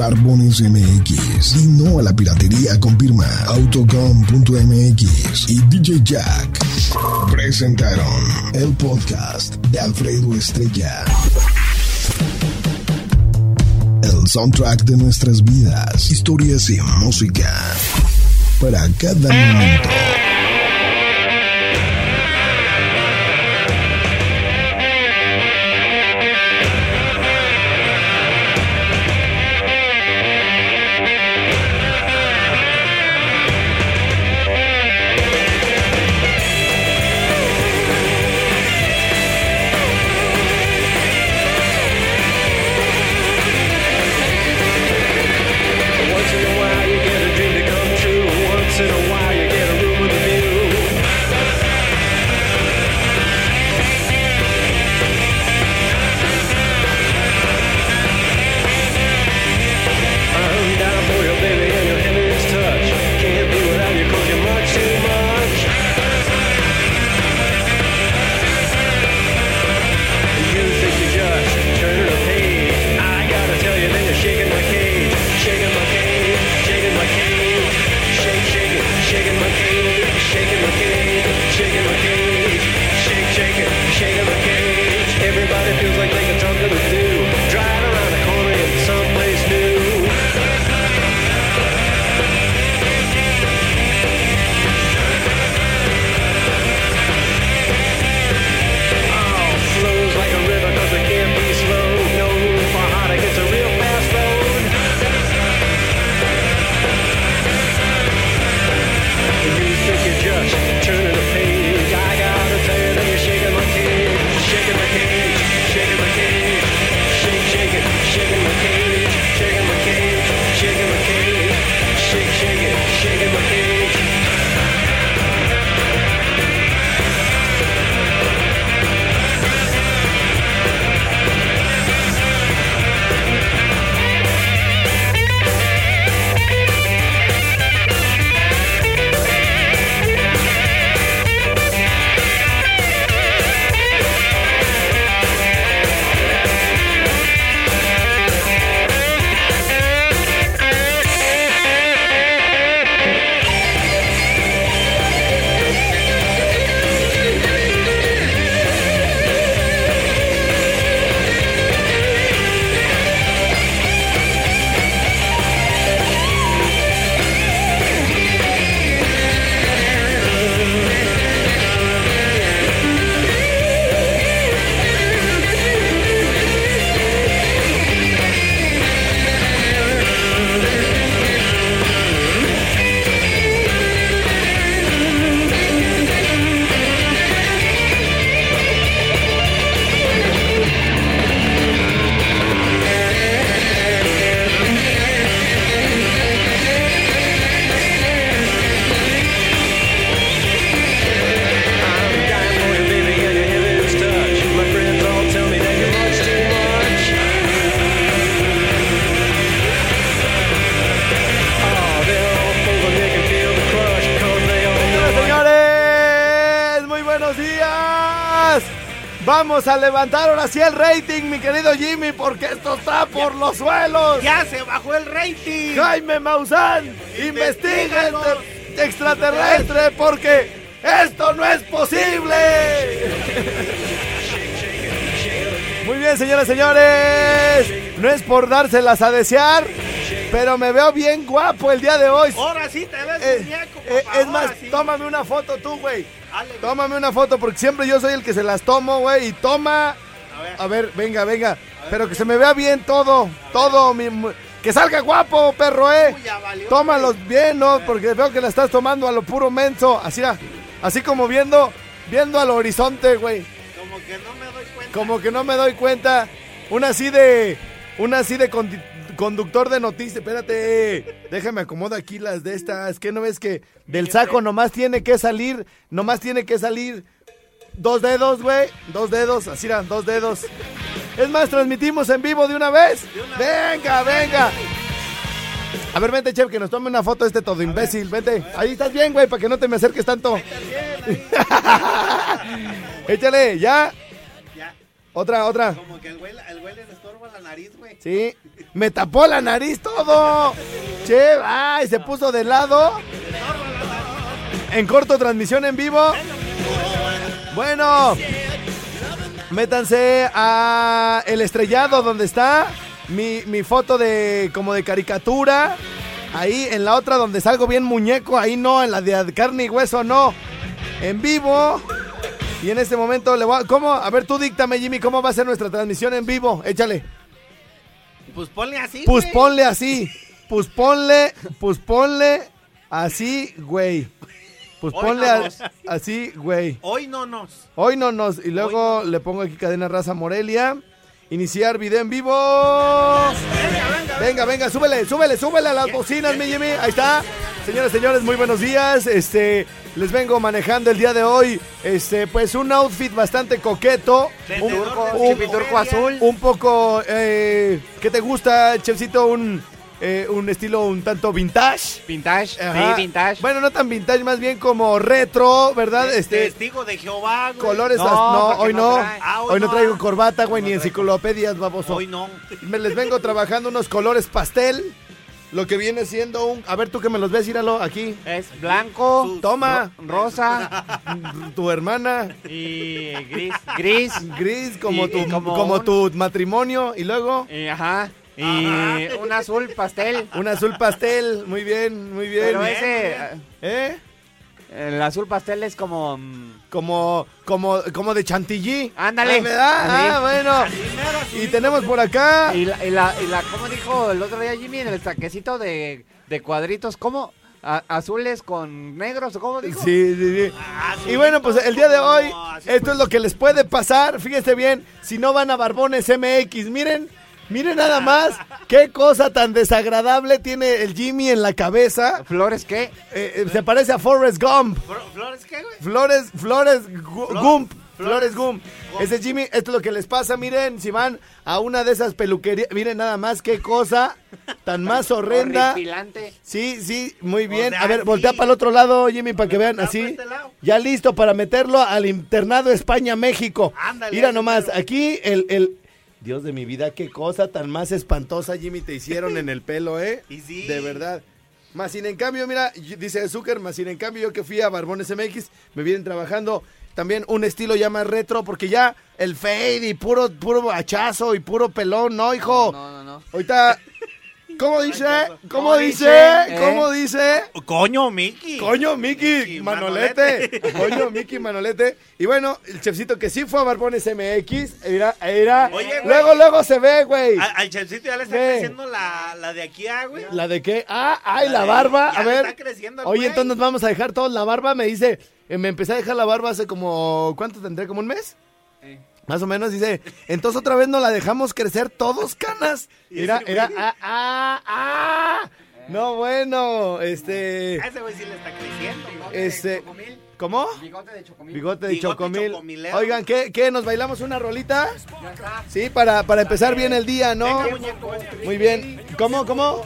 Barbones MX y no a la piratería con firma Autocom.mx y DJ Jack presentaron el podcast de Alfredo Estrella. El soundtrack de nuestras vidas, historias y música para cada momento. Vamos a levantar ahora sí el rating, mi querido Jimmy, porque esto está por los suelos. Ya se bajó el rating. Jaime Maussan, investiga este extraterrestre porque esto no es posible. Muy bien, señoras y señores. No es por dárselas a desear, pero me veo bien guapo el día de hoy. Ahora sí te ves Eh, muñeco, eh, es más, sí. tómame una foto tú, güey. Tómame una foto porque siempre yo soy el que se las tomo, güey. Y toma. A ver. A ver, venga, venga. Pero que se me vea bien todo. Todo. Mi, que salga guapo, perro, eh. Uy, ya valió, Tómalos bien, ¿no? Porque veo que la estás tomando a lo puro menso. Así, ah. Así como viendo, viendo al horizonte, güey. Como que no me doy cuenta. Como que no me doy cuenta. Una así de. Una así de conductor de noticias. Espérate. Déjame acomodo aquí las de estas. ¿Qué no ves que del saco nomás tiene que salir? Nomás tiene que salir. Dos dedos, güey. Dos dedos. Así eran, dos dedos. Es más, transmitimos en vivo de una vez. Venga, venga. A ver, vente, chef, que nos tome una foto este todo imbécil. Vente. Ahí estás bien, güey, para que no te me acerques tanto. Échale, ya. Ya. Otra, otra. Como que el güey, el güey estorba la nariz, güey. Sí. Me tapó la nariz todo. Che, ay, se puso de lado. En corto, transmisión en vivo. Bueno. Métanse a el estrellado donde está mi, mi foto de como de caricatura. Ahí en la otra donde salgo bien muñeco, ahí no, en la de carne y hueso no. En vivo. Y en este momento le voy a... ¿Cómo? A ver, tú díctame, Jimmy, ¿cómo va a ser nuestra transmisión en vivo? Échale. Pues ponle así, Pues güey. ponle así. Pues ponle, pues ponle así, güey. Pues Hoy ponle no a- nos. así, güey. Hoy no nos. Hoy no nos. Y luego no. le pongo aquí cadena raza Morelia. Iniciar video en vivo. Venga, venga, súbele, súbele, súbele a las bocinas, mi Jimmy. Ahí está. Señoras, señores, muy buenos días. Este, les vengo manejando el día de hoy. Este, pues un outfit bastante coqueto. Un, un- azul. un poco, eh, ¿qué te gusta, Chefcito? Un, eh, un estilo un tanto vintage. Vintage, Ajá. sí, vintage. Bueno, no tan vintage, más bien como retro, ¿verdad? Este, Testigo de Jehová, güey. colores, No, hoy no. Ah, hoy hoy no no. traigo corbata, güey, ni enciclopedias, baboso. Hoy no. Me les vengo trabajando unos colores pastel. Lo que viene siendo un. A ver, tú que me los ves, íralo aquí. Es blanco, Sus- Toma, rosa tu hermana. y gris. Gris. Gris, como, Y- tu, como, como un- tu matrimonio. Y luego, Y, ajá. Y un azul pastel. un azul pastel. Muy bien, muy bien. Pero ese, ¿Eh? El azul pastel es como... mm, Como, como, como de chantilly. Ándale. Ah, ¿verdad? Ah, bueno. Y tenemos por acá. Y la, y la, y la, ¿cómo dijo el otro día Jimmy? En el saquecito de, de cuadritos, ¿cómo? A- azules con negros, ¿o cómo dijo? Sí, sí, sí. Ah, Y bueno, pues el día de hoy, Así esto es lo que les puede pasar. Fíjense bien, si no van a Barbones MX, miren, miren nada más qué cosa tan desagradable tiene el Jimmy en la cabeza. ¿Flores qué? Eh, eh, se parece a Forrest Gump. ¿Flores qué, güey? Flores, Flores Gu- Flor- Gump. Flores Flores Gump. Gump. Ese Jimmy, esto es lo que les pasa. Miren, si van a una de esas peluquerías, miren nada más qué cosa tan más horrenda. Sí, sí, muy bien. a ver, voltea para el otro lado, Jimmy, para que vean así. para este. Ya listo para meterlo al internado España-México. Ándale, Mira nomás, aquí el, el... Dios de mi vida, qué cosa tan más espantosa, Jimmy, te hicieron en el pelo, ¿eh? Y sí. De verdad. Más sin en cambio, mira, dice Zucker, más sin en cambio yo que fui a Barbones MX, me vienen trabajando también un estilo ya más retro, porque ya el fade y puro, puro hachazo y puro pelón, ¿no, hijo? No, no, no. Ahorita, ¿cómo dice? ¿Cómo ¿Cómo dice? dice? ¿Cómo dice? Coño, Mickey. Coño, Miki, Miki, Manolete. Coño, Miki, Manolete. Y bueno, el chefcito que sí fue a Barbones MX, era, era. Oye, güey. luego, luego se ve, güey. Al, al chefcito ya le está creciendo la, la de aquí a, güey. ¿La de qué? Ah, ay, la, La de- barba. ya A ver. está creciendo Oye, entonces nos vamos a dejar todos la barba. Me dice, eh, me empecé a dejar la barba hace como. ¿Cuánto tendré? ¿Como un mes? Más o menos, dice. Entonces otra vez nos la dejamos crecer todos canas. Era. güey- Ah, ah, ah. No, bueno, este. A ese güey sí le está creciendo. Este. ¿Cómo? Bigote de chocomil. Bigote de chocomil. Oigan, ¿qué, ¿qué? ¿Nos bailamos una rolita? Sí, para, para empezar bien el día, ¿no? Venga, muñeco. Muy bien. ¿Cómo, cómo?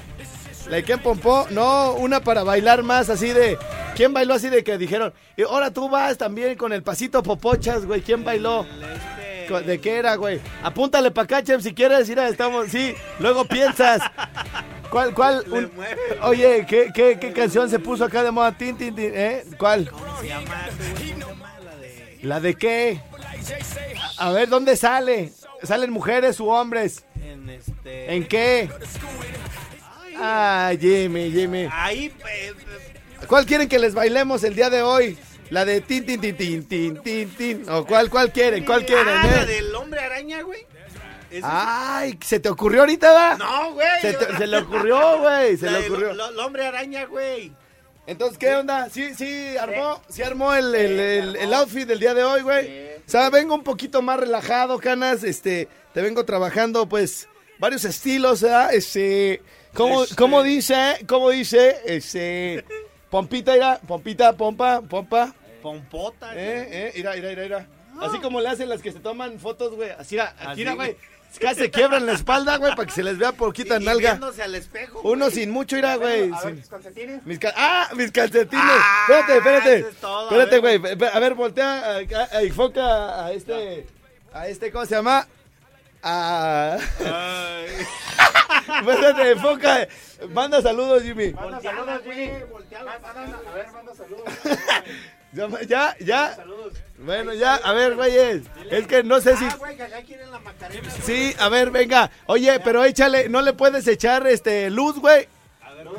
¿La de quién pompó? No, una para bailar más así de... ¿Quién bailó así de que dijeron? Y ahora tú vas también con el pasito popochas, güey. ¿Quién bailó? ¿De qué era, güey? Apúntale para acá, Chem, si quieres. Mira, estamos... Sí, luego piensas. ¿Cuál, cuál? Un-. Oye, ¿qué, qué, ¿qué canción se puso acá de moda? Tin, tin, tin, ¿eh? ¿Cuál? ¿La de qué? A ver, ¿dónde sale? ¿Salen mujeres u hombres? En este... ¿En qué? Ay, Jimmy, Jimmy. Ahí, eh, ¿Cuál quieren que les bailemos el día de hoy? ¿La de tin, tin, tin, tin, tin, tin, tin? ¿O cuál, cuál quieren? ¿Cuál quieren, Ah, la eh? del hombre araña, güey. Ay, ¿se te ocurrió ahorita, va? No, güey. Se, te- se le ocurrió, güey, se La le ocurrió. El hombre araña, güey. Entonces, ¿qué onda? Sí, sí, armó, sí armó el, el, el- el outfit del día de hoy, güey. O sea, vengo un poquito más relajado, canas. Este, te vengo trabajando, pues, varios estilos, ¿verdad? Este, ¿cómo, cómo dice? ¿Cómo dice? Este, pompita, ira, pompita, pompa, pompa. Pompota. Eh, eh, mira, mira, mira, mira. Así como le hacen las que se toman fotos, güey. Así, mira, aquí, Así, mira, güey. Casi se quiebran la espalda, güey, para que se les vea poquita Y- nalga. al espejo. Uno sin mucho, mira, güey. A ver, tus calcetines. mis cal- ¡Ah! Mis calcetines. Ah, espérate, espérate. eso es todo, espérate, a güey. A ver, voltea. A, a- a- enfoca a este. A este, ¿cómo se llama? A. Ay. espérate, enfoca. Manda saludos, Jimmy. Manda saludos, Jimmy. Manda- A ver, manda saludos. Ya, ya. Bueno, ya, a ver, güeyes. Es que no sé si. Ah, güey, que acá quieren la macarena. Sí, a ver, venga. Oye, pero échale, ¿no le puedes echar este luz, güey?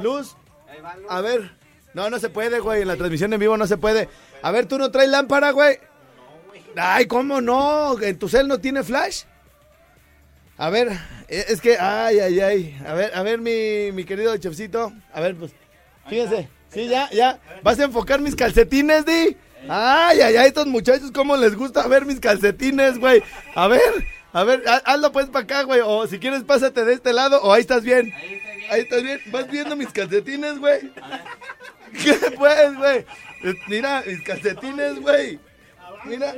Luz. A ver. No, no se puede, güey. En la transmisión en vivo no se puede. A ver, ¿tú no traes lámpara, güey? Ay, ¿cómo no? ¿En tu cel no tiene flash? A ver, e- es que, ay, ay, ay. A ver, a ver, mi, mi querido chefcito. A ver, pues, fíjense. Sí, ya, ya. ¿Vas a enfocar mis calcetines, Di? Ay, ay, ay, estos muchachos, ¿cómo les gusta ver mis calcetines, güey? A ver, a ver, ha- hazlo pues para acá, güey. O si quieres, pásate de este lado, o ahí estás bien. Ahí estás bien. ¿Vas viendo mis calcetines, güey? ¿Qué pues, güey? Mira, mis calcetines, güey. Mira,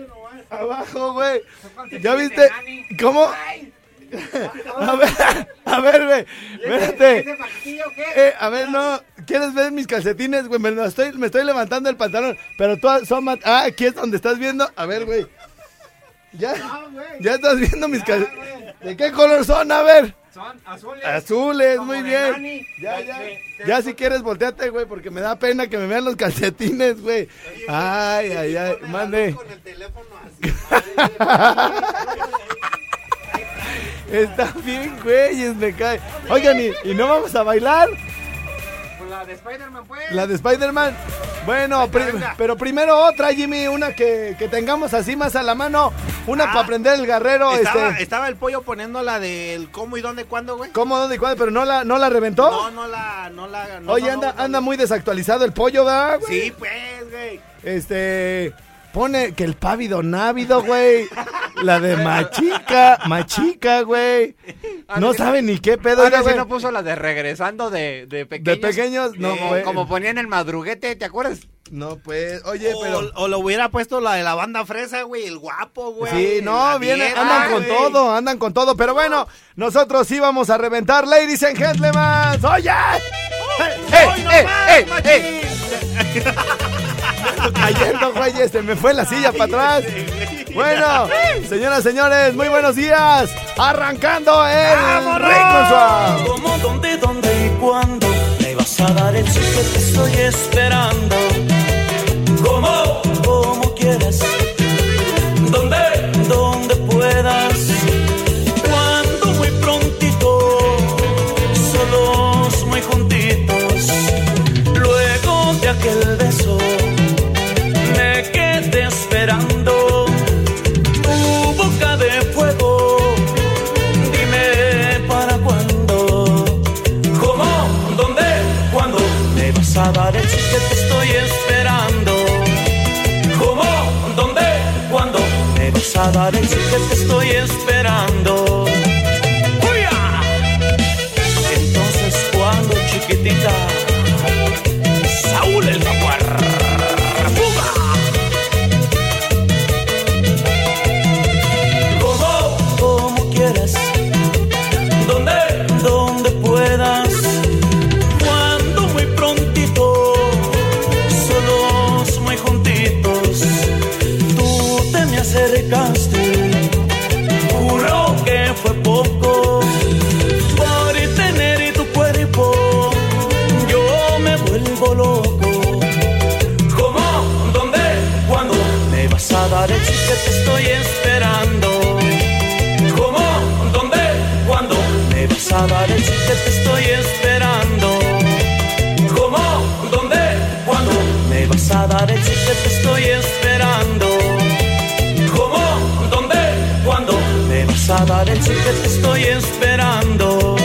abajo, güey. ¿Ya viste? ¿Cómo? A ver, a ver, güey. Espérate. Eh, a ver, no. ¿Quieres ver mis calcetines, güey? Me, lo estoy, me estoy levantando el pantalón. Pero tú son mat- Ah, aquí es donde estás viendo. A ver, güey. Ya. Ya estás viendo mis calcetines. ¿De qué color son? A ver. Son azules. Azules, muy bien. Nani. Ya, ya. de- de- Ya si quieres, volteate, güey, porque me da pena que me vean los calcetines, güey. Ay, ay, ay. Mande. Con el teléfono así. Está bien, güeyes, me cae. Oigan, ¿y, y no vamos a bailar? Pues la de Spider-Man, pues. La de Spider-Man. Bueno, pero primero otra, Jimmy, una que, que tengamos así más a la mano. Una Ah, para aprender el guerrero. Estaba, este, estaba el pollo poniendo la del cómo y dónde, cuándo, güey. ¿Cómo, dónde y cuándo? Pero no la, no la reventó. No, no la, no la. no Oye, anda, no, anda muy desactualizado el pollo, ¿verdad, güey? Sí, pues, güey. Este. Pone que el pávido návido, güey. La de machica, machica, güey. No sabe ni qué pedo, Ahora sí no puso la de regresando de, de De pequeños. pequeños, no, Eh, güey. Como ponían el madruguete, ¿te acuerdas? No, pues, oye, o, pero. o lo hubiera puesto la de la banda fresa, güey, el guapo, güey. Sí, no, dieta, andan con güey. todo, andan con todo. Pero bueno, nosotros sí vamos a reventar, ladies and gentlemen. ¡Oye! ¡Eh, ¡Hoy no eh, más, eh, eh! Cayendo, güeyes, se me fue la silla para atrás. Bueno, señoras, señores, muy buenos días. Arrancando el ¡Vamos, Rico Swap. ¿Cómo, dónde, dónde y cuándo me vas a dar el sí que estoy esperando? ¿Cómo, cómo a dar el te estoy esperando? Estoy esperando. ¿Cómo? ¿Dónde? ¿Cuándo? Me vas a dar el sí que te estoy esperando. ¿Cómo? ¿Dónde? ¿Cuándo? Me vas a dar el sí que te estoy esperando. ¿Cómo? ¿Dónde? ¿Cuándo? Me vas a dar el sí que te estoy esperando.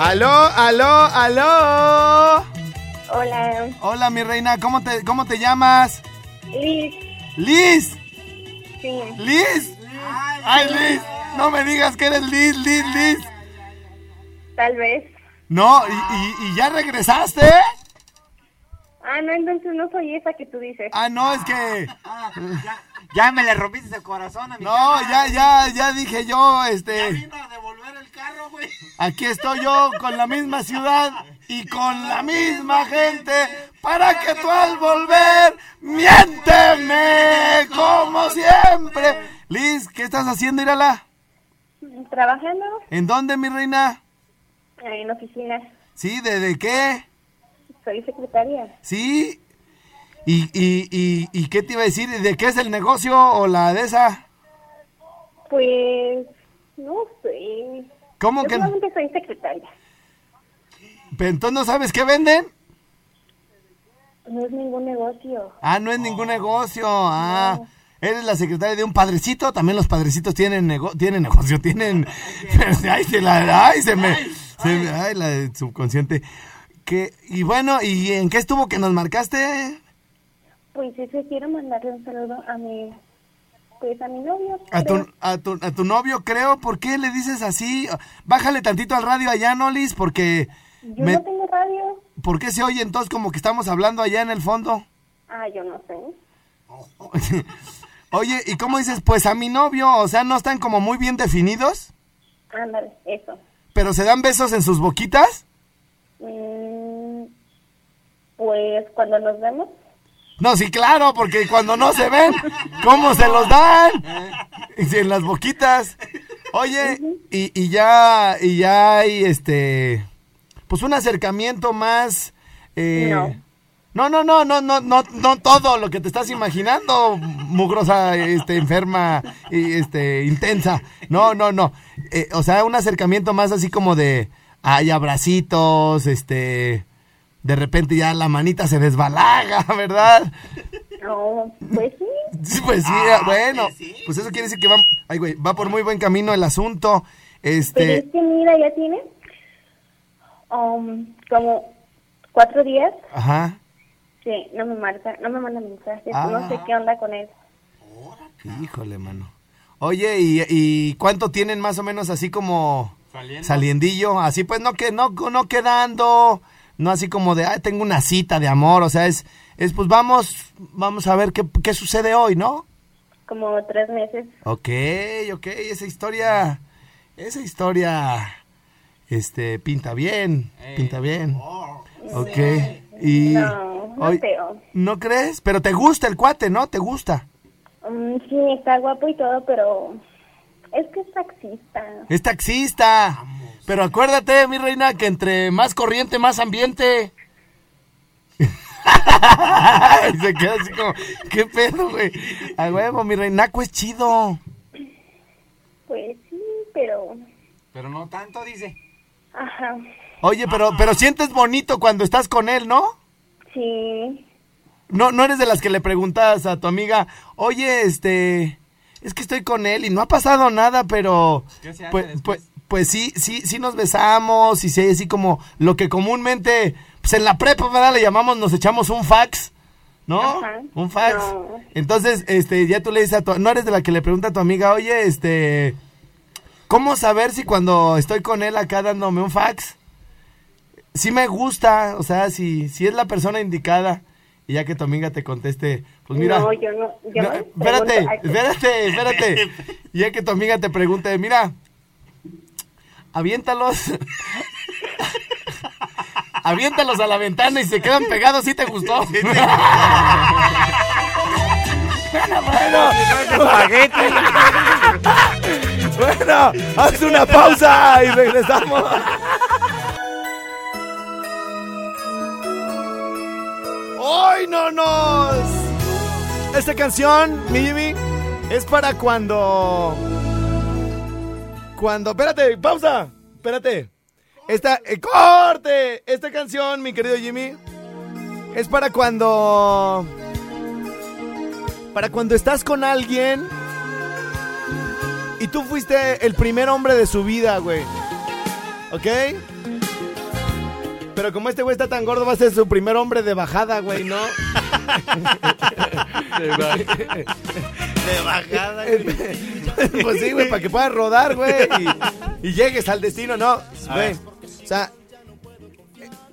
Aló, aló, aló. Hola, Hola, mi reina, ¿cómo te, cómo te llamas? Liz. Liz. Sí, Liz. Ay, Liz, no me digas que eres Liz, Liz, Liz. tal vez. No, y, y- y ya regresaste. Ah, no, entonces no soy esa que tú dices. Ah, no, es que Ya me le rompiste el corazón a mi no, ya, ya, ya dije yo, este, Vino a devolver el carro, güey. aquí estoy yo con la misma ciudad y con la misma gente para que tú al volver miénteme como siempre. Liz, ¿qué estás haciendo, Irala? ¿Trabajando ¿En dónde, mi reina? en oficina? ¿Sí? ¿De, de qué? Soy secretaria. ¿Sí? ¿Y, y, y, y qué te iba a decir? ¿De qué es el negocio o la de esa? Pues, no sé. ¿Cómo Yo que? solamente soy secretaria. ¿Pero entonces no sabes qué venden? No es ningún negocio. Ah, no es ningún negocio. Ah, eres la secretaria de un padrecito. También los padrecitos tienen, nego tienen negocio, tienen... ay, se la... Ay, se me... se me- ay, la subconsciente. Que, y bueno, ¿y en qué estuvo que nos marcaste? Pues es que quiero mandarle un saludo a mi, pues a mi novio. A tu, a, tu, a tu novio, creo. ¿Por qué le dices así? Bájale tantito al radio allá, ¿no, Liz? Porque... Yo me- no tengo radio. ¿Por qué se oye entonces como que estamos hablando allá en el fondo? Ah, yo no sé. Oye, ¿y cómo dices? Pues a mi novio, o sea, no están como muy bien definidos, Ándale, eso. pero se dan besos en sus boquitas. Mm, pues cuando nos vemos. No, sí, claro, porque cuando no se ven, ¿cómo se los dan? En las boquitas. Oye, y, y ya, y ya hay este, pues un acercamiento más. eh, No. No, no, no, no, no, no, todo lo que te estás imaginando, mugrosa, este, enferma, este, intensa. No, no, no. Eh, o sea, un acercamiento más así como de, hay abracitos, este, de repente ya la manita se desbalaga, ¿verdad? No, pues sí. Sí, pues sí, bueno, pues eso quiere decir que va, ay, güey, va por muy buen camino el asunto. Pero Este, es que mira, ya tiene um, como cuatro días ajá. que no me marca, no me manda mensajes, Ah. no sé qué onda con él. Híjole, mano. Oye, ¿y, y cuánto tienen más o menos así como saliendillo? Así pues no que no no quedando, no así como de, ay, tengo una cita de amor, o sea, es es pues vamos vamos a ver qué, qué sucede hoy, ¿no? Como tres meses. Ok, ok, esa historia esa historia este pinta bien, pinta bien. Ok. Y No, no creo. ¿No crees? Pero te gusta el cuate, ¿no? ¿Te gusta? Mm, sí, está guapo y todo, pero es que es taxista. Es taxista. Pero acuérdate, mi reina, que entre más corriente, más ambiente. y se queda así como, ¿qué pedo, güey? A huevo, mi reinaco es chido. Pues sí, pero... Pero no tanto, dice. Ajá, Oye, pero, pero sientes bonito cuando estás con él, ¿no? sí. No, no eres de las que le preguntas a tu amiga, oye, este, es que estoy con él y no ha pasado nada, pero ¿Qué se hace pues, después? pues, pues sí, sí, sí nos besamos y sí, así como lo que comúnmente, pues en la prepa, ¿verdad? Le llamamos, nos echamos un fax, ¿no? Ajá. Un fax. No. Entonces, este, ya tú le dices a tu, no eres de la que le pregunta a tu amiga, oye, este, ¿cómo saber si cuando estoy con él acá dándome un fax? sí me gusta, o sea, si, si es la persona indicada, y ya que tu amiga te conteste, pues mira. No, yo no- yo no espérate, espérate, espérate. Y ya que tu amiga te pregunte, mira, aviéntalos. aviéntalos a la ventana y se quedan pegados, ¿sí te gustó? bueno, bueno, haz una pausa y regresamos. ¡Hoy no nos! Esta canción, mi Jimmy, es para cuando. Cuando. Espérate, pausa. Espérate. Esta. eh, ¡Corte! Esta canción, mi querido Jimmy, es para cuando. Para cuando estás con alguien. Y tú fuiste el primer hombre de su vida, güey. ¿Ok? pero como este güey está tan gordo, va a ser su primer hombre de bajada, güey, ¿no? De bajada, güey. pues sí, güey, para que puedas rodar, güey, y, y llegues al destino, ¿no? Güey, o sea,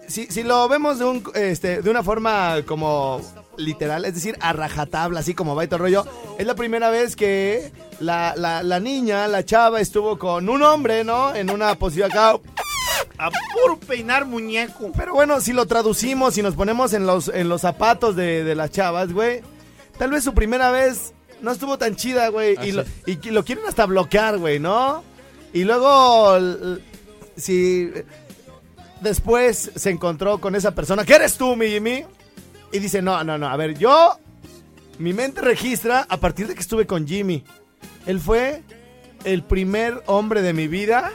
si, si lo vemos de, un, este, de una forma como literal, es decir, a rajatabla, así como va y todo rollo, es la primera vez que la, la, la niña, la chava, estuvo con un hombre, ¿no? En una posición acá. A puro peinar muñeco. Pero bueno, si lo traducimos y nos ponemos en los, en los zapatos de, de las chavas, güey, tal vez su primera vez no estuvo tan chida, güey, y, lo, y lo quieren hasta bloquear, güey, ¿no? Y luego, si después se encontró con esa persona, ¿qué eres tú, mi Jimmy? Y dice, no, no, no, a ver, yo, mi mente registra a partir de que estuve con Jimmy. Él fue el primer hombre de mi vida.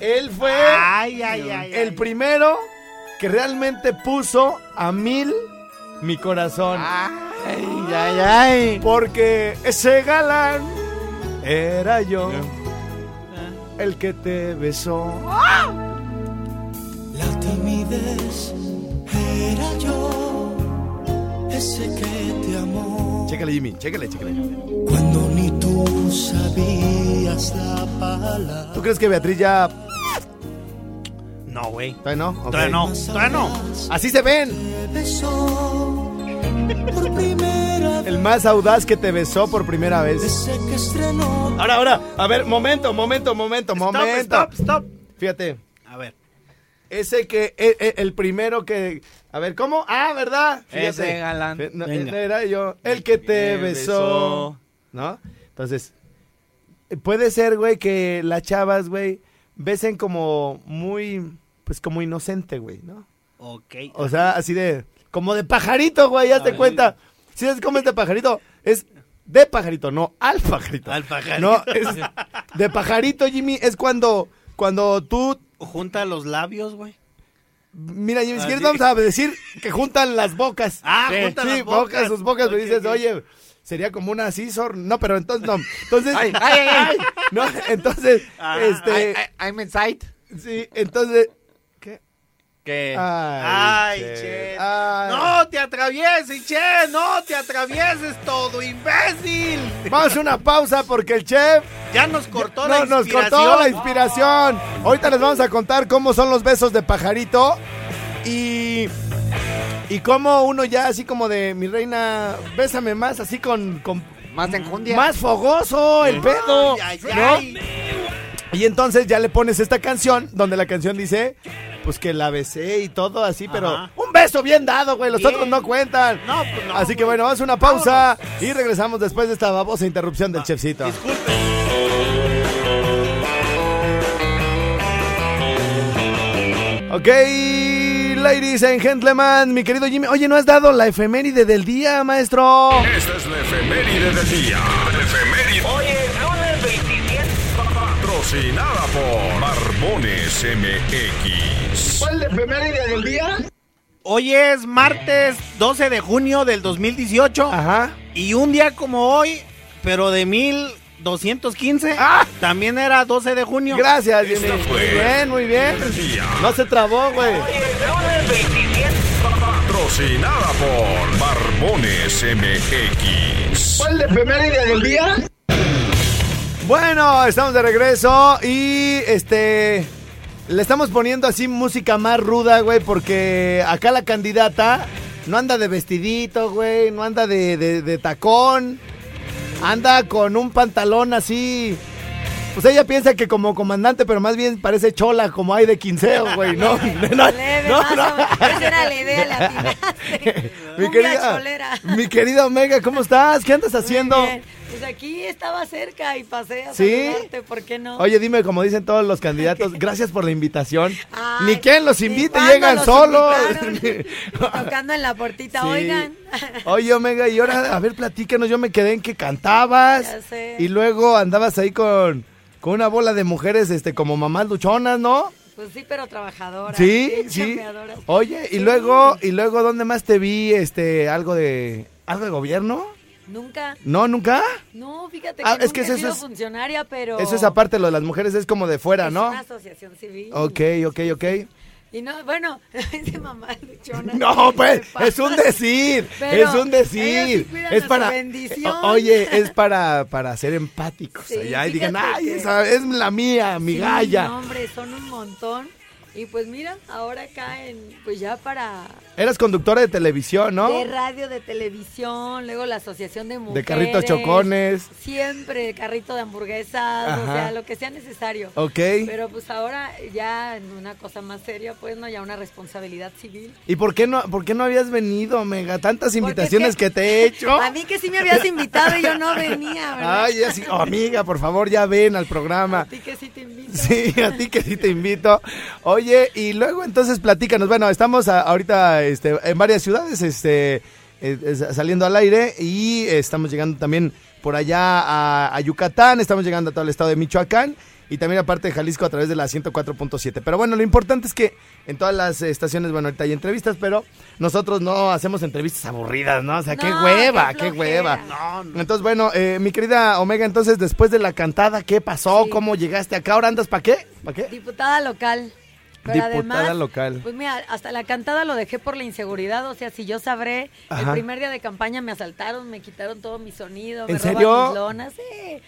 Él fue Ay, ay, ay. el ay. primero que realmente puso a mil mi corazón. Ay, ay, ay. Porque ese galán era yo. El que te besó. La timidez era yo, ese que te amó. Chécale, Jimmy, chécale, chécale. Cuando ni tú sabías la palabra. ¿Tú crees que Beatriz ya... No, güey. Todavía no? Ok. Todavía no, todavía no. Así se ven. Te besó por primera vez. El más audaz que te besó por primera vez. Ahora, ahora, a ver, momento, momento, momento, momento. Stop, stop, stop. Fíjate, A ver. ese que, e- e- el, primero que, a ver, ¿cómo? Ah, ¿verdad? Fíjate. Ese galán. No, Venga. era yo, el que te besó, ¿no? Entonces, puede ser, güey, que las chavas, güey, besen como muy, pues como inocente, güey, ¿no? Ok. O sea, así de, como de pajarito, güey, ya te cuenta. Si es como es de pajarito, es de pajarito, no al pajarito. Al pajarito. No, es de pajarito, Jimmy, es cuando, cuando tú, Junta los labios, güey. mira, Jimmy, si quieres sí. vamos a decir que juntan las bocas. Ah, Sí, juntan sí, las bocas. sus bocas, me Ok, dices, oye, sería como una scissor. No, pero entonces no. Entonces, Ay, ay, ay, ay. no, entonces, Ah, este, I- I- I'm inside. sí, entonces. Que Ay, che. ay. No te atravieses, che. No te atravieses todo, imbécil. Vamos a una pausa porque el chef Ya nos cortó no, la nos inspiración. cortó la inspiración. Ahorita les vamos a contar cómo son los besos de pajarito y y cómo uno ya así como de mi reina, bésame más así con, con más enjundia. más fogoso el pedo, Ay, ay, ¿no? Y entonces ya le pones esta canción donde la canción dice pues que la besé y todo así, pero Ajá. un beso bien dado, güey, los Bien. otros no cuentan. No, pues no, Así que bueno, vamos a una pausa y regresamos después de esta babosa interrupción del chefcito. Disculpe. Ok, ladies and gentlemen, mi querido Jimmy. Oye, ¿no has dado la efeméride del día, maestro? Esta es la efeméride del día. La efeméride. Oye, lunes 27. Patrocinada por Barbones MX. ¿Cuál la efeméride del día? Hoy es martes 12 de junio del 2018. Ajá. Y un día como hoy, pero de 1215, Ah. también era 12 de junio. Gracias, Jimmy. Muy bien, muy bien. No se trabó, güey. lunes 27. Patrocinada por Barbones MX. ¿Cuál la efeméride del día? Bueno, estamos de regreso y este le estamos poniendo así música más ruda, güey, porque acá la candidata no anda de vestidito, güey, no anda de, de- de tacón, anda con un pantalón así. Pues ella piensa que como comandante, pero más bien parece chola, como hay de quinceo, güey, ¿no? No, Leve, no, no. menos. Esa era la idea, la. Mi querida, cholera. mi querida Omega, ¿cómo estás? ¿Qué andas Muy haciendo? bien. Pues aquí estaba cerca y pasé a ¿Sí? saludarte, ¿por qué no? Oye, dime, como dicen todos los candidatos, gracias por la invitación. Ay, Ni quien los ¿y invite, llegan los solos. Tocando en la puertita, Sí. oigan. Oye, Omega, y ahora, a ver, platícanos, yo me quedé en que cantabas. Ya sé. Y luego andabas ahí con, con una bola de mujeres, este, como mamás luchonas, ¿no? Pues sí, pero trabajadoras. Sí, sí. Oye, y Sí. luego, y luego, ¿dónde más te vi, este, algo de, algo de gobierno? Nunca. ¿No, nunca? No, fíjate que Ah, nunca es que he eso sido es- funcionaria, pero... Eso es aparte, lo de las mujeres es como de fuera, es ¿no? una asociación civil. Ok, ok, ok. Y no, bueno, dice mamá luchona. No, pues, ¿Qué es un decir, Pero es un sí decir. es para, bendición. o- oye, es para, para ser empáticos. Sí, allá y digan, ay, que- esa es la mía, mi Sí, galla. no, hombre, son un montón. Y pues mira, ahora caen, pues ya para Eras conductora de televisión, ¿no? de radio, de televisión, luego la asociación de mujeres. De carritos chocones. Siempre carrito de hamburguesas, o sea, lo que sea necesario. Ok. Pero pues ahora ya en una cosa más seria, pues no, ya una responsabilidad civil. ¿Y por qué no, por qué no habías venido, Mega? Tantas invitaciones es que te he hecho. A mí que sí me habías invitado y yo no venía, ¿verdad? Ay, así, oh, amiga, por favor, ya ven al A programa. ti que sí te invito. Sí, a ti que sí te invito. Oye, y luego entonces platícanos. Bueno, estamos a- ahorita este, en varias ciudades este, eh, saliendo al aire y estamos llegando también por allá a, a Yucatán, estamos llegando a todo el estado de Michoacán y también aparte de Jalisco a través de la 104.7. Pero bueno, lo importante es que en todas las estaciones, bueno, ahorita hay entrevistas, pero nosotros no hacemos entrevistas aburridas, ¿no? O sea, qué No, hueva, qué qué, flojera. hueva. Entonces, bueno, eh, mi querida Omega, entonces después de la cantada, ¿qué pasó? Sí. ¿Cómo llegaste acá? ¿Ahora andas para qué? ¿Para qué? Diputada local. Pero Diputada además, local. Pues mira, hasta la cantada lo dejé por la inseguridad. O sea, si yo sabré, Ajá. el primer día de campaña me asaltaron, me quitaron todo mi sonido, me ¿En roban serio? mis lonas. Sí.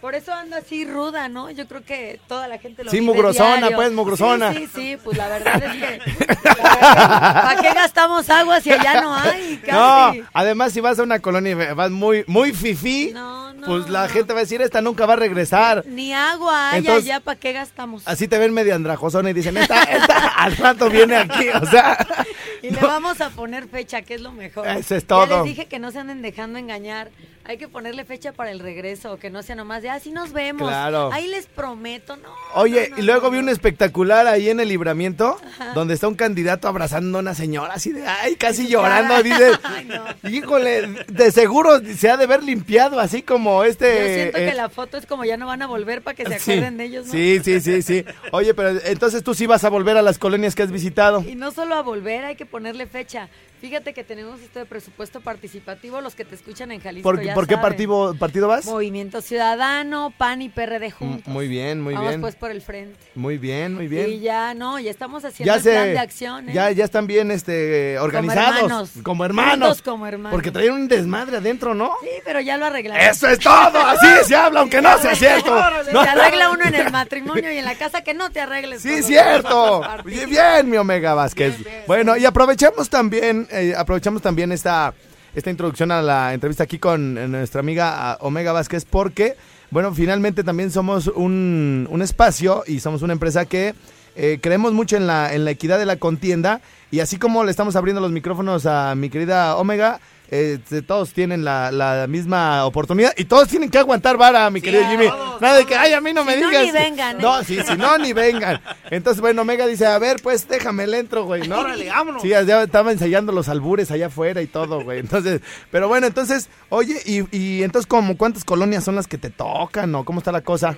Por eso ando así ruda, ¿no? Yo creo que toda la gente lo Sí, vive mugrosona, diario. pues, mugrosona. Sí, sí, sí, pues la verdad es que... ¿Para qué gastamos agua si allá no hay? No, además si vas a una colonia y vas muy, muy fifí, No, no, pues la no. gente va a decir, esta nunca va a regresar. Ni agua hay Entonces- allá, ¿para qué gastamos? Así te ven medio andrajosona y dicen, esta, esta al rato viene aquí, o sea... Y le vamos a poner fecha, que es lo mejor. Eso es Ya todo. les dije que no se anden dejando engañar. Hay que ponerle fecha para el regreso, que no sea nomás de, así nos vemos. Claro. Ahí les prometo, no. Oye, no, no, y luego no, vi un espectacular ahí en el libramiento, donde está un candidato abrazando a una señora así de, ay, casi llorando, cara. dice, Ay, no. híjole, de seguro se ha de ver limpiado, así como Yo este... siento eh, que la foto es como ya no van a volver para que se sí, acuerden de ellos, ¿no? Sí, sí, sí, sí. Oye, pero entonces tú sí vas a volver a las colonias que has visitado. Y no solo a volver, hay que ponerle fecha. Fíjate que tenemos esto de presupuesto participativo, los que te escuchan en Jalisco ¿Por, ya por qué saben. partido, partido vas? Movimiento Ciudadano, PAN y PRD Mm, juntos. Muy bien, muy Vamos bien. pues por el frente. Muy bien, muy bien. Y ya, no, ya estamos haciendo ya el plan se, de acción, ¿eh? ya, ya están bien este, organizados. hermanos. Como hermanos. Como hermanos. Porque traían un desmadre adentro, ¿no? Sí, pero ya lo arreglamos. Eso es todo, así se habla, aunque no sea cierto. Se No. arregla uno en el matrimonio y en la casa que no te arregles. Sí, cierto. Bien, bien, mi Omega Vázquez. bueno, y aprovechamos también, eh, aprovechamos también esta, esta introducción a la entrevista aquí con eh, nuestra amiga ah, Omega Vázquez, porque, bueno, finalmente también somos un, un espacio y somos una empresa que eh, creemos mucho en la, en la equidad de la contienda. Y así como le estamos abriendo los micrófonos a mi querida Omega, eh, todos tienen la, la misma oportunidad y todos tienen que aguantar vara, mi querido Jimmy. Nada de que, ay, a mí no me Si no, digas. ni vengan, ¿eh? No, sí, si no, ni vengan. Entonces, bueno, Omega dice, a ver, pues déjame el entro, güey, ¿no? Órale, vámonos. Sí, ya estaba ensayando los albures allá afuera y todo, güey. Entonces, pero bueno, entonces, oye, y, y entonces, como ¿cuántas colonias son las que te tocan o cómo está la cosa?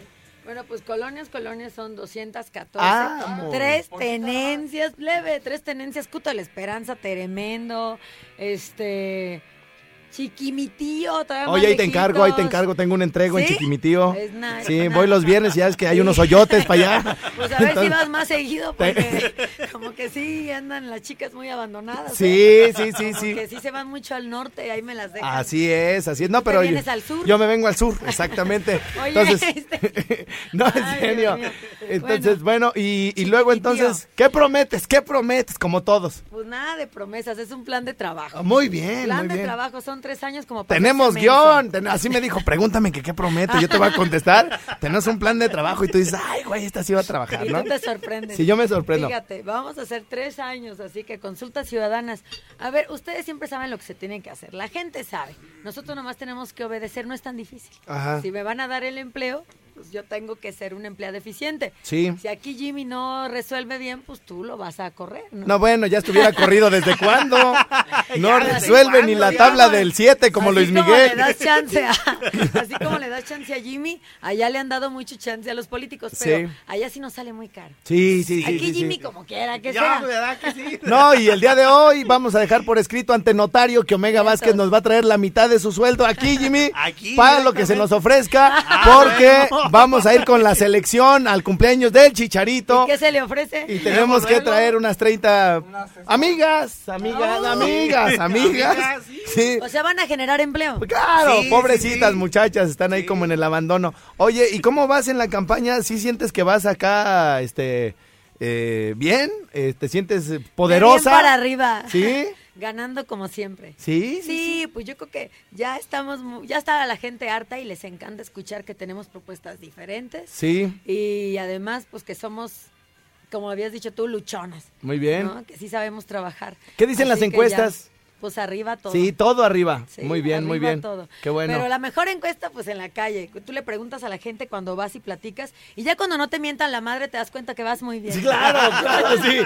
Bueno, pues colonias, colonias son 214. Ah, amor. tres tenencias, leve, tres tenencias. Cuto de la Esperanza, tremendo. Este. Chiquimitío, todavía Oye, ahí te encargo, ahí te encargo, tengo un entrego en. Chiquimitío. Es na- Sí, voy los viernes y ya es que hay unos hoyotes para allá. Pues a ver si Entonces- vas más seguido, porque como que sí andan las chicas muy abandonadas. Sí, ¿eh? sí, sí, Como sí. Que sí se van mucho al norte y ahí me las dejan. Así es, así es. No, ¿Tú pero te yo, vienes al sur? yo me vengo al sur, exactamente. Oye, entonces, este- no, en Ay, serio. Entonces, bueno, y, y luego entonces, ¿qué prometes? ¿Qué prometes? Como todos. Pues nada de promesas, es un plan de trabajo. Muy bien, plan muy de bien. trabajo, son tres años como para Tenemos guion, ten- así me dijo, pregúntame que qué prometo, yo te voy a contestar. Tenemos un plan de trabajo y tú dices, ay, güey, esta sí va a trabajar, Y ¿no? tú te sorprendes. Sí, yo me sorprendo. Fíjate, vamos a hacer tres años, así que consultas ciudadanas. A ver, ustedes siempre saben lo que se tiene que hacer. La gente sabe. Nosotros nomás tenemos que obedecer, no es tan difícil. Ajá. Si me van a dar el empleo, pues yo tengo que ser una empleada eficiente. Sí. Si aquí Jimmy no resuelve bien, pues tú lo vas a correr. ¿no? No, bueno, ya estuviera corrido desde cuándo. no Ya, resuelve ni la tabla del 7 como Así Luis como Miguel. le das chance a, así como le das chance a Jimmy, allá le han dado mucho chance a los políticos, pero Sí. allá sí nos sale muy caro. Sí, sí, sí. Aquí sí, sí. Jimmy como quiera que Ya, sea. ¿verdad que sí? No, y el día de hoy vamos a dejar por escrito ante notario que Omega. Vázquez nos va a traer la mitad de su sueldo aquí, Jimmy, Aquí, para lo que se nos ofrezca, Ah, porque vamos a ir con la selección al cumpleaños del Chicharito. ¿Y qué se le ofrece? Y tenemos que traer unas 30 amigas, amigas, Oh. amigas, amigas. Amigas, sí. Sí. O sea, van a generar empleo. Claro, Sí, pobrecitas muchachas, están ahí como en el abandono. Oye, ¿y cómo vas en la campaña? ¿Sí sientes que vas acá, este, eh, bien? Eh, ¿Te sientes poderosa? Bien para arriba. ¿Sí? Ganando como siempre. ¿Sí? Sí, pues yo creo que ya estamos, ya está la gente harta y les encanta escuchar que tenemos propuestas diferentes. Sí, Y además, pues que somos, como habías dicho tú, luchonas. muy bien. ¿no? Que sí sabemos trabajar. ¿Qué dicen las ya, encuestas? Pues arriba todo. Sí, todo arriba. Sí, muy bien, muy bien. todo. Qué bueno. Pero la mejor encuesta, pues en la calle. Tú le preguntas a la gente cuando vas y platicas. Y ya cuando no te mientan la madre, te das cuenta que vas muy bien. Sí, claro, claro, sí.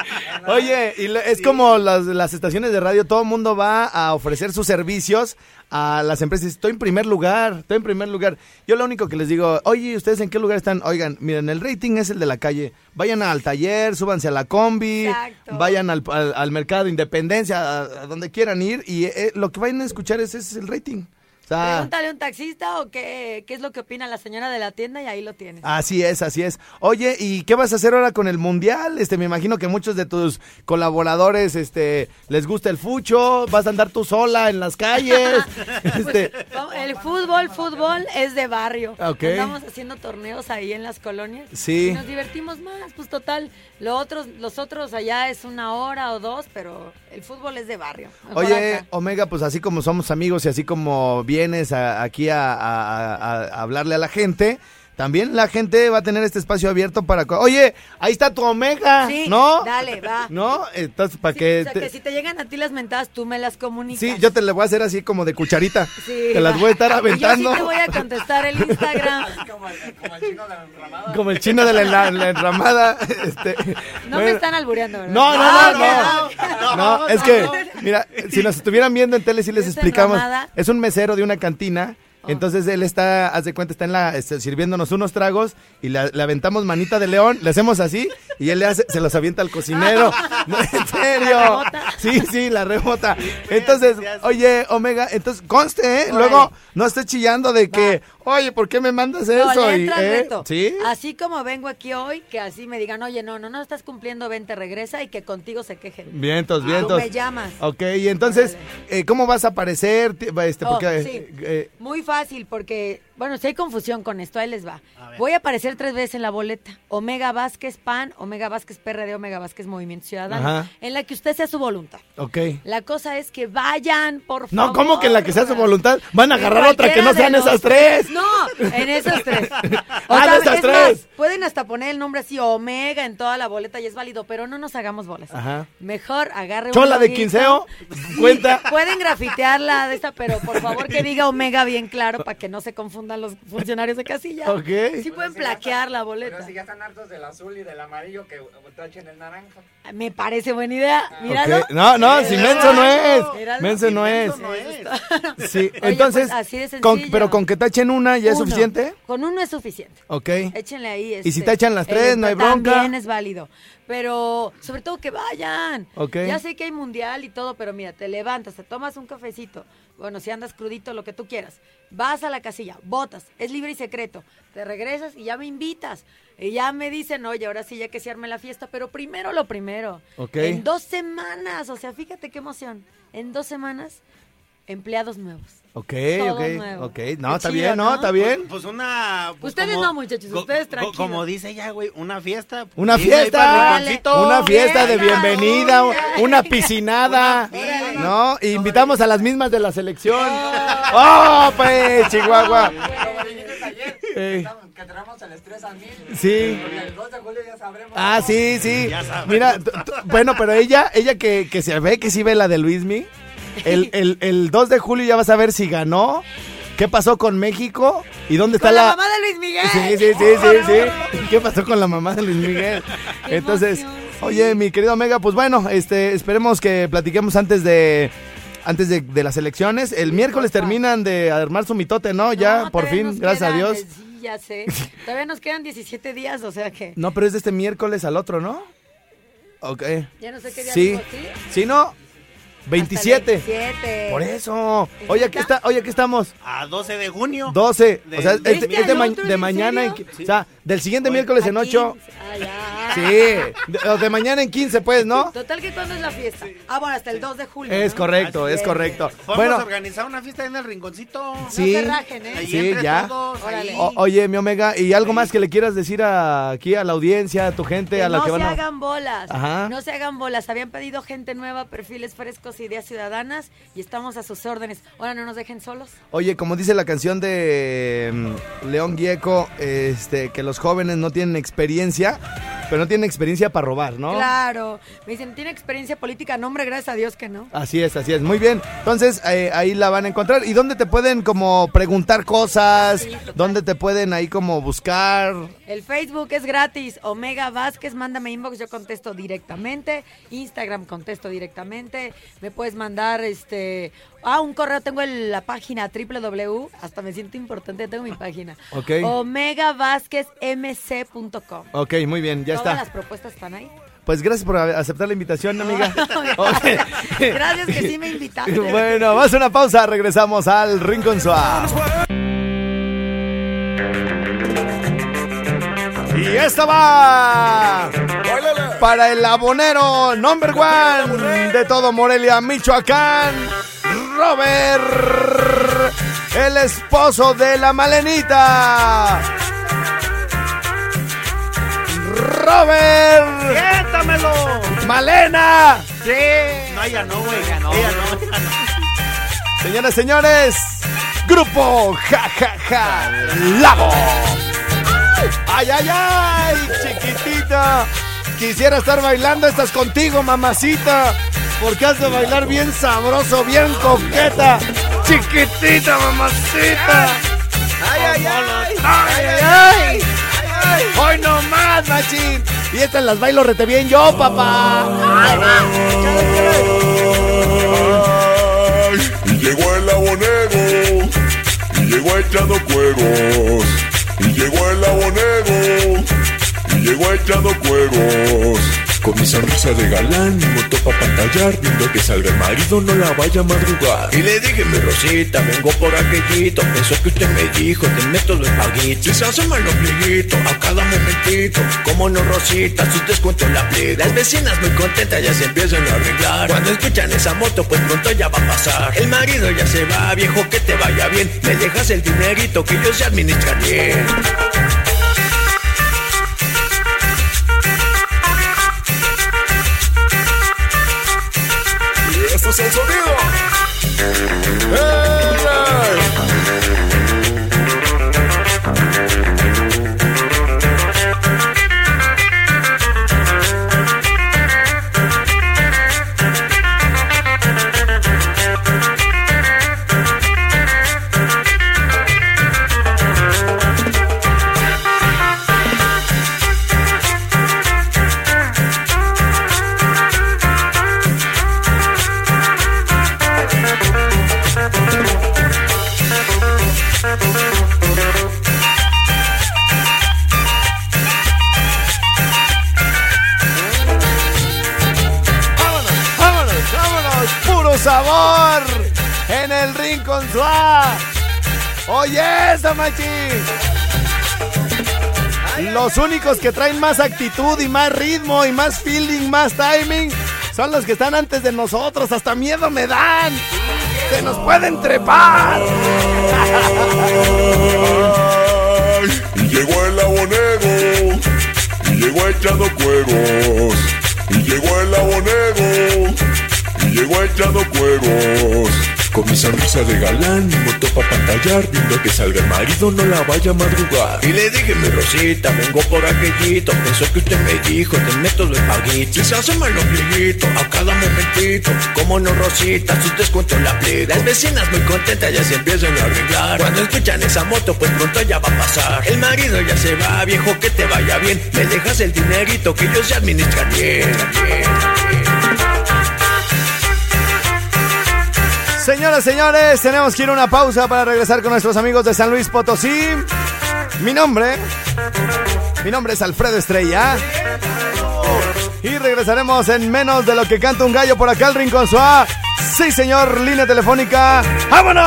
Oye, y le- es como las, las estaciones de radio, todo el mundo va a ofrecer sus servicios a las empresas. Estoy en primer lugar, estoy en primer lugar. Yo lo único que les digo, oye, ¿ustedes en qué lugar están? Oigan, miren, el rating es el de la calle. Vayan al taller, súbanse a la combi, Exacto. vayan al, al- al mercado de Independencia, a, a donde quieran ir, y eh, lo que vayan a escuchar es, es el rating. O sea, Pregúntale a un taxista o qué, qué es lo que opina la señora de la tienda y ahí lo tienes. Así es, así es. Oye, ¿y qué vas a hacer ahora con el mundial? Este, me imagino que muchos de tus colaboradores, este, les gusta el fucho. Vas a andar tú sola en las calles. este, Vamos, El fútbol, fútbol es de barrio. Ok. Andamos haciendo torneos ahí en las colonias. Sí. Y nos divertimos más, pues total. Lo otros, los otros allá es una hora o dos, pero el fútbol es de barrio. Mejor oye, acá. Omega, pues así como somos amigos y así como vienes a- aquí a, a- a- hablarle a la gente. También la gente va a tener este espacio abierto para... Oye, ahí está tu Omega, Sí, ¿no? dale, va. ¿No? Entonces, para Sí, que... o sea, te- que si te llegan a ti las mentadas, tú me las comunicas. Sí, yo te le voy a hacer así como de cucharita. Sí, te las voy a estar Y aventando. Yo sí te voy a contestar el Instagram. Como el chino de la, la- la enramada. Este, No me bueno. están albureando, ¿verdad? No, no, Ah, no, no. No, es que, mira, si nos estuvieran viendo en tele, sí les ¿Es explicamos. enramada? Es un mesero de una cantina. Entonces él está, haz de cuenta, está en la, este, sirviéndonos unos tragos y le, le aventamos manita de león, le hacemos así y él le hace, se los avienta al cocinero. No, en serio. Sí, sí, la rebota. Entonces, oye, Omega, entonces conste, ¿eh? Luego no estés chillando de que, oye, ¿por qué me mandas No, eso? le Y, entra ¿eh? reto. ¿Sí? Así como vengo aquí hoy, que así me digan, oye, no, no, no estás cumpliendo, vente, regresa y que contigo se quejen. Vientos, Tú vientos. me llamas. Ok, y entonces, eh, ¿cómo vas a aparecer? Este, Oh, porque, sí. eh, Muy fácil, porque, bueno, si hay confusión con esto, ahí les va. Voy a aparecer tres veces en la boleta. Omega Vázquez PAN, Omega Vázquez PRD, Omega Vázquez Movimiento Ciudadano, Ajá. en la que usted sea su voluntad. ok. La cosa es que vayan, por favor. No, ¿cómo que en la que sea su voluntad? Van a agarrar otra que no sean de los- esas tres. No, en esas tres. Ah, de esas es tres. más, pueden hasta poner el nombre así, Omega, en toda la boleta y es válido, pero no nos hagamos bolas. Ajá. Mejor agarre un Chola de loguito. quinceo, Sí, cuenta. Pueden grafitearla de esta, pero por favor que diga Omega bien claro para que no se confundan los funcionarios de casilla. Ok. Sí pueden plaquear la boleta. Pero si ya están hartos del azul y del amarillo, que tachen el naranja. Me parece buena idea. Míralo. Ok. No, no, si menso no es. Míralo. Menso no es. Sí, Oye, entonces, pues, así de con- sencillo. pero con que tachen una ya es Uno. suficiente. Con uno es suficiente. Ok. Échenle ahí. Y si este, te echan las tres, el- no hay bronca. También es válido. Pero sobre todo que vayan. Ok. Ya sé que hay mundial y todo, pero mira, te levantas, te tomas un cafecito. Bueno, si andas crudito, lo que tú quieras. Vas a la casilla, votas, es libre y secreto. Te regresas y ya me invitas. Y ya me dicen, oye, ahora sí ya que se arme la fiesta, pero primero lo primero. Ok. En dos semanas, o sea, fíjate qué emoción. En dos semanas, empleados nuevos. Ok, Todo ok, nuevo. ok. No, Qué está chido, bien, ¿no? ¿no? Está bien. Pues una. pues Ustedes como- no, muchachos, co- ustedes co- tranquilos. Como dice ya, güey, una fiesta. pues, Una sí, para el fiesta, rinconcito. una fiesta de Venga, bienvenida, venga. una piscinada, Órale. ¿no? Y invitamos a las mismas de la selección. ¡Oh, pues, Chihuahua! Eh, Que tenemos el estrés a mil. Sí. Y el 2 de julio ya sabremos. Ah, sí, sí. Ya sabes. Mira, t- t- bueno, pero ella, ella que, que se ve que sí ve la de Luismi, el, el, el 2 de julio ya vas a ver si ganó, qué pasó con México y dónde está Con la la... mamá de Luis Miguel. Sí, sí, sí, sí, sí. ¿Qué pasó con la mamá de Luis Miguel? Entonces, oye, mi querido Omega, pues bueno, este, esperemos que platiquemos antes de antes de, de las elecciones. El miércoles terminan de armar su mitote, ¿no? Ya, No, por fin, gracias a Dios. eh, Sí, ya sé. Todavía nos quedan 17 días, o sea que No, pero es de este miércoles al otro, ¿no? Ok. ya no sé qué día ¿sí? Sí, no. 27. 27. Por eso. Oye, aquí está, oye, aquí estamos. A 12 de junio. 12. O sea, es, es de, ¿Viste ma- de mañana. En, O sea, del siguiente miércoles en A 8. 15. Ah, ya. Sí. De, de mañana en 15, pues, ¿no? Total que cuándo es la fiesta. Ah, bueno, hasta el 2 de julio. Es ¿no? correcto, Así es correcto. Vamos Bueno, a organizar una fiesta en el rinconcito. Sí. No se rajen, ¿eh? Ahí Sí, entre ya. todos, o- oye, mi Omega, ¿y algo más que le quieras decir a- aquí a la audiencia, a tu gente, Que a la no que se van a... hagan bolas. Ajá. No se hagan bolas. Habían pedido gente nueva, perfiles frescos, ideas ciudadanas y estamos a sus órdenes. Ahora no nos dejen solos. Oye, como dice la canción de mm, León Gieco, este, que los jóvenes no tienen experiencia, pero no tienen experiencia para robar, ¿no? Claro. Me dicen, ¿tiene experiencia política? No, hombre, gracias a Dios que no. Así es, así es. Muy bien. Entonces, eh, ahí la van a encontrar. ¿Y dónde te pueden como preguntar cosas? Sí. ¿Dónde te pueden ahí como buscar? El Facebook es gratis. Omega Vázquez, mándame inbox, yo contesto directamente. Instagram contesto directamente. Me puedes mandar este. Ah, un correo, tengo el- la página www. Hasta me siento importante, tengo mi página. Ok. OmegaVázquezMC.com. Ok, muy bien, ya Todas está. las propuestas están ahí. Pues gracias por aceptar la invitación, amiga. Gracias que sí me invitaste. Bueno, a una pausa, regresamos al Rincón Suave. Y esta va para el abonero number one de todo Morelia, Michoacán, Robert, el esposo de la Malenita. Robert, ¡Siéntamelo! Malena. Sí. No, ya no, güey. Ya no. Ella no, ya no. Señoras y señores, grupo Ja Ja Ja Lago. Ay, ay, ay, chiquitita. Quisiera estar bailando estas contigo, mamacita. Porque has de bailar bien sabroso, bien coqueta. Chiquitita, mamacita. Ay, ay, ay. Ay, ay, ay. Hoy no más, machín. Y estas las bailo rete bien yo, papá. Ay, Y llegó el abonero, y llegó echando cueros, y llegó el abonero, y llegó echando cueros. Con mi sonrisa de galán, mi moto pa' pantallar, viendo que salga el marido, no la vaya a madrugar. Y le dije, mi Rosita, vengo por aquellito Eso que usted me dijo, te meto los paguitos Y se hace mal ombliguito a cada momentito. Como no, Rosita, sus descuentos la aplico Las vecinas muy contentas ya se empiezan a arreglar. Cuando escuchan esa moto, pues pronto ya va a pasar. El marido ya se va, viejo, que te vaya bien. Me dejas el dinerito que yo sé administrar bien Machín. Los únicos que traen más actitud y más ritmo y más feeling, más timing, son los que están antes de nosotros. Hasta miedo me dan. Se nos pueden trepar. Y llegó el abonero, y llegó echando cueros. Y llegó el abonero, y llegó echando cueros. Con mi sonrisa de galán, mi moto pa' pantallar, viendo que salga el marido, no la vaya a madrugar. Y le dije, mi Rosita, vengo por aquellito Eso que usted me dijo, te meto los paguitos Y se hace mal ombliguito a cada momentito. Como no, Rosita, sus descuentos la aplico. Las vecinas muy contentas ya se empiezan a arreglar. Cuando escuchan esa moto, pues pronto ya va a pasar. El marido ya se va, viejo, que te vaya bien. Me dejas el dinerito que yo sé administrar bien, bien. Señoras, señores, tenemos que ir a una pausa para regresar con nuestros amigos de San Luis Potosí. Mi nombre, mi nombre es Alfredo Estrella. Y regresaremos en menos de lo que canta un gallo por acá al Rincón Suá. Sí, señor, línea telefónica. ¡Vámonos!